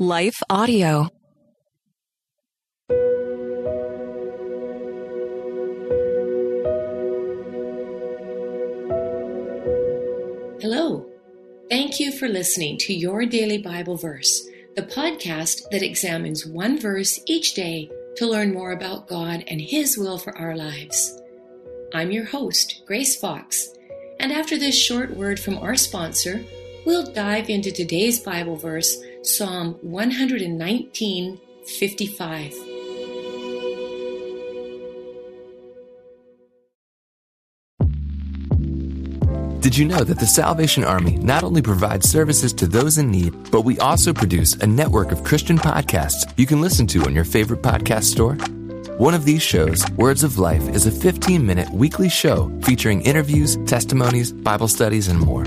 Life Audio. Hello. Thank you for listening to Your Daily Bible Verse, the podcast that examines one verse each day to learn more about God and His will for our lives. I'm your host, Grace Fox, and after this short word from our sponsor, we'll dive into today's Bible verse, Psalm 119 55. Did you know that the Salvation Army not only provides services to those in need, but we also produce a network of Christian podcasts you can listen to on your favorite podcast store? One of these shows, Words of Life, is a 15 minute weekly show featuring interviews, testimonies, Bible studies, and more.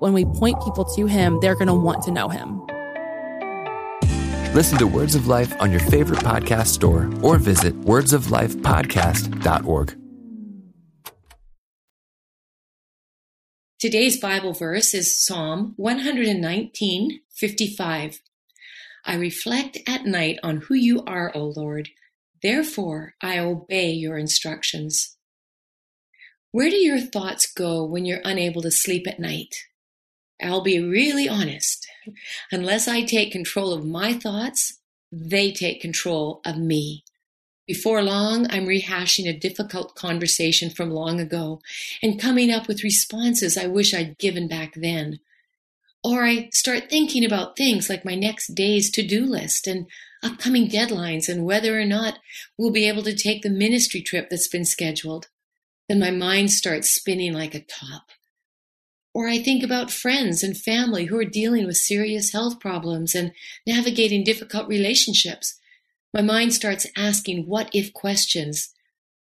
when we point people to Him, they're going to want to know Him. Listen to Words of Life on your favorite podcast store or visit wordsoflifepodcast.org. Today's Bible verse is Psalm 119 55. I reflect at night on who you are, O Lord. Therefore, I obey your instructions. Where do your thoughts go when you're unable to sleep at night? I'll be really honest. Unless I take control of my thoughts, they take control of me. Before long, I'm rehashing a difficult conversation from long ago and coming up with responses I wish I'd given back then. Or I start thinking about things like my next day's to do list and upcoming deadlines and whether or not we'll be able to take the ministry trip that's been scheduled. Then my mind starts spinning like a top. Or I think about friends and family who are dealing with serious health problems and navigating difficult relationships. My mind starts asking what if questions.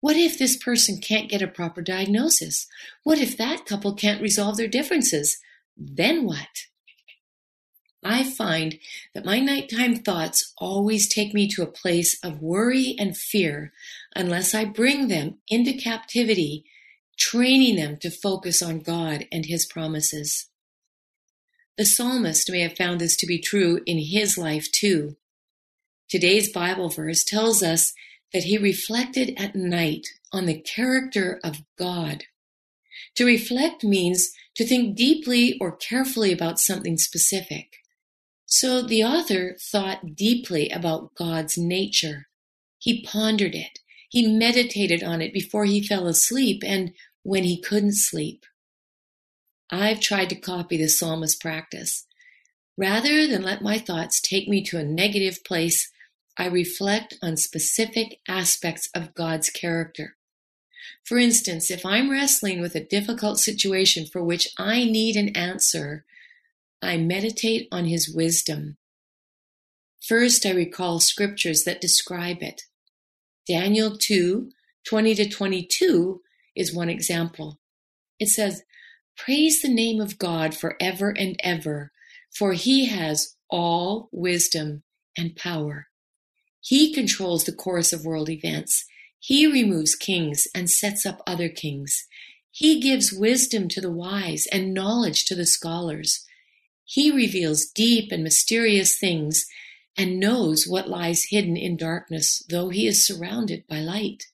What if this person can't get a proper diagnosis? What if that couple can't resolve their differences? Then what? I find that my nighttime thoughts always take me to a place of worry and fear unless I bring them into captivity training them to focus on God and His promises. The psalmist may have found this to be true in his life too. Today's Bible verse tells us that he reflected at night on the character of God. To reflect means to think deeply or carefully about something specific. So the author thought deeply about God's nature. He pondered it. He meditated on it before he fell asleep and when he couldn't sleep. I've tried to copy the psalmist's practice. Rather than let my thoughts take me to a negative place, I reflect on specific aspects of God's character. For instance, if I'm wrestling with a difficult situation for which I need an answer, I meditate on His wisdom. First, I recall scriptures that describe it. Daniel 2 20 to 22 is one example. It says, Praise the name of God forever and ever, for he has all wisdom and power. He controls the course of world events. He removes kings and sets up other kings. He gives wisdom to the wise and knowledge to the scholars. He reveals deep and mysterious things and knows what lies hidden in darkness, though he is surrounded by light.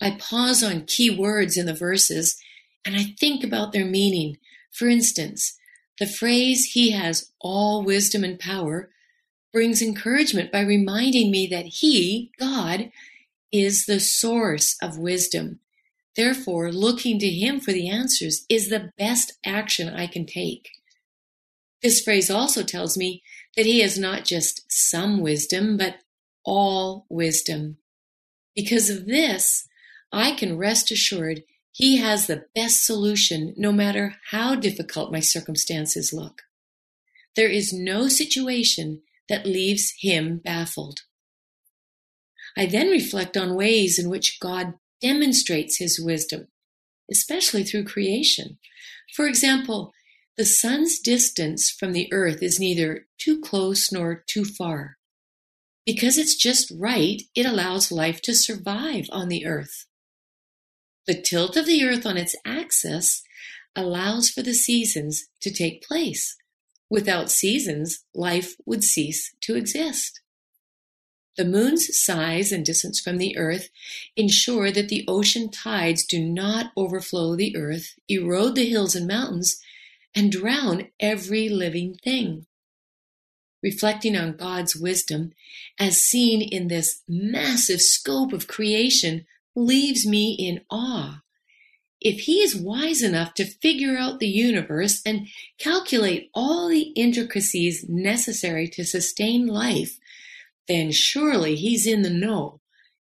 I pause on key words in the verses and I think about their meaning. For instance, the phrase, He has all wisdom and power, brings encouragement by reminding me that He, God, is the source of wisdom. Therefore, looking to Him for the answers is the best action I can take. This phrase also tells me that He has not just some wisdom, but all wisdom. Because of this, I can rest assured He has the best solution no matter how difficult my circumstances look. There is no situation that leaves him baffled. I then reflect on ways in which God demonstrates his wisdom, especially through creation. For example, the sun's distance from the earth is neither too close nor too far. Because it's just right, it allows life to survive on the earth. The tilt of the earth on its axis allows for the seasons to take place. Without seasons, life would cease to exist. The moon's size and distance from the earth ensure that the ocean tides do not overflow the earth, erode the hills and mountains, and drown every living thing. Reflecting on God's wisdom, as seen in this massive scope of creation, leaves me in awe. If he is wise enough to figure out the universe and calculate all the intricacies necessary to sustain life, then surely he's in the know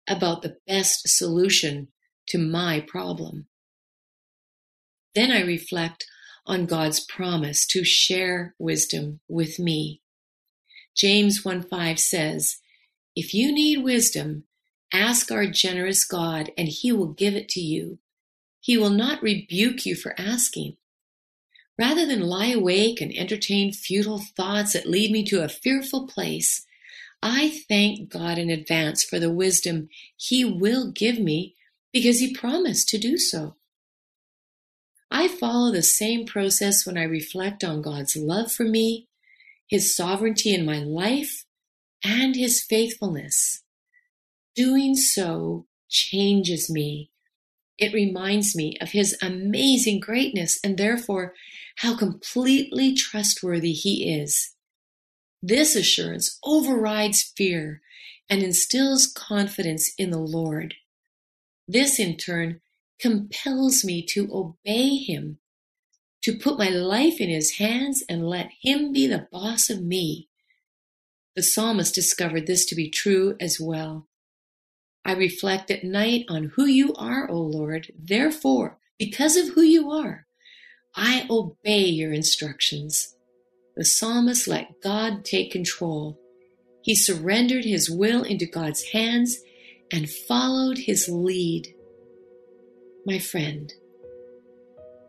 about the best solution to my problem. Then I reflect on God's promise to share wisdom with me. James 1 5 says, If you need wisdom, ask our generous God, and he will give it to you. He will not rebuke you for asking. Rather than lie awake and entertain futile thoughts that lead me to a fearful place, I thank God in advance for the wisdom He will give me because He promised to do so. I follow the same process when I reflect on God's love for me, His sovereignty in my life, and His faithfulness. Doing so changes me. It reminds me of His amazing greatness and therefore how completely trustworthy He is. This assurance overrides fear and instills confidence in the Lord. This, in turn, compels me to obey Him, to put my life in His hands and let Him be the boss of me. The psalmist discovered this to be true as well. I reflect at night on who you are, O Lord. Therefore, because of who you are, I obey your instructions. The psalmist let God take control. He surrendered his will into God's hands and followed his lead. My friend,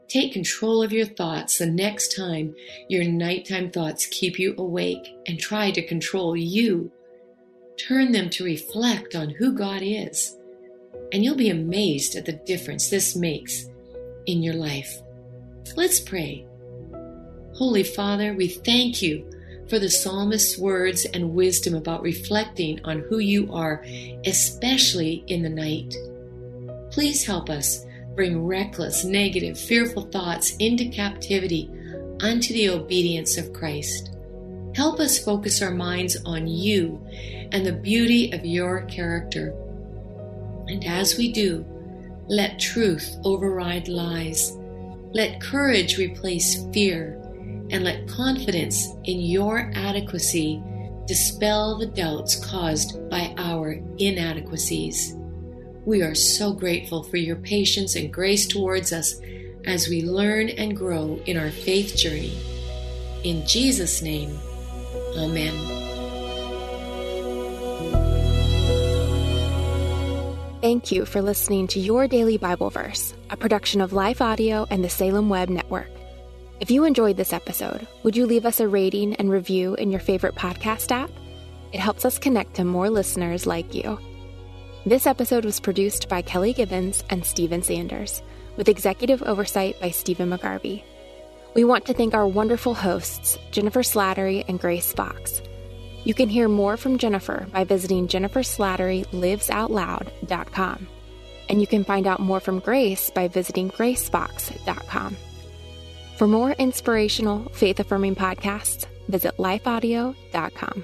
take control of your thoughts the next time your nighttime thoughts keep you awake and try to control you. Turn them to reflect on who God is, and you'll be amazed at the difference this makes in your life. Let's pray. Holy Father, we thank you for the psalmist's words and wisdom about reflecting on who you are, especially in the night. Please help us bring reckless, negative, fearful thoughts into captivity unto the obedience of Christ. Help us focus our minds on you and the beauty of your character. And as we do, let truth override lies. Let courage replace fear and let confidence in your adequacy dispel the doubts caused by our inadequacies. We are so grateful for your patience and grace towards us as we learn and grow in our faith journey. In Jesus' name, Amen. Thank you for listening to Your Daily Bible Verse, a production of Life Audio and the Salem Web Network. If you enjoyed this episode, would you leave us a rating and review in your favorite podcast app? It helps us connect to more listeners like you. This episode was produced by Kelly Gibbons and Stephen Sanders, with executive oversight by Stephen McGarvey. We want to thank our wonderful hosts, Jennifer Slattery and Grace Fox. You can hear more from Jennifer by visiting jenniferslatterylivesoutloud.com. And you can find out more from Grace by visiting gracefox.com. For more inspirational, faith affirming podcasts, visit lifeaudio.com.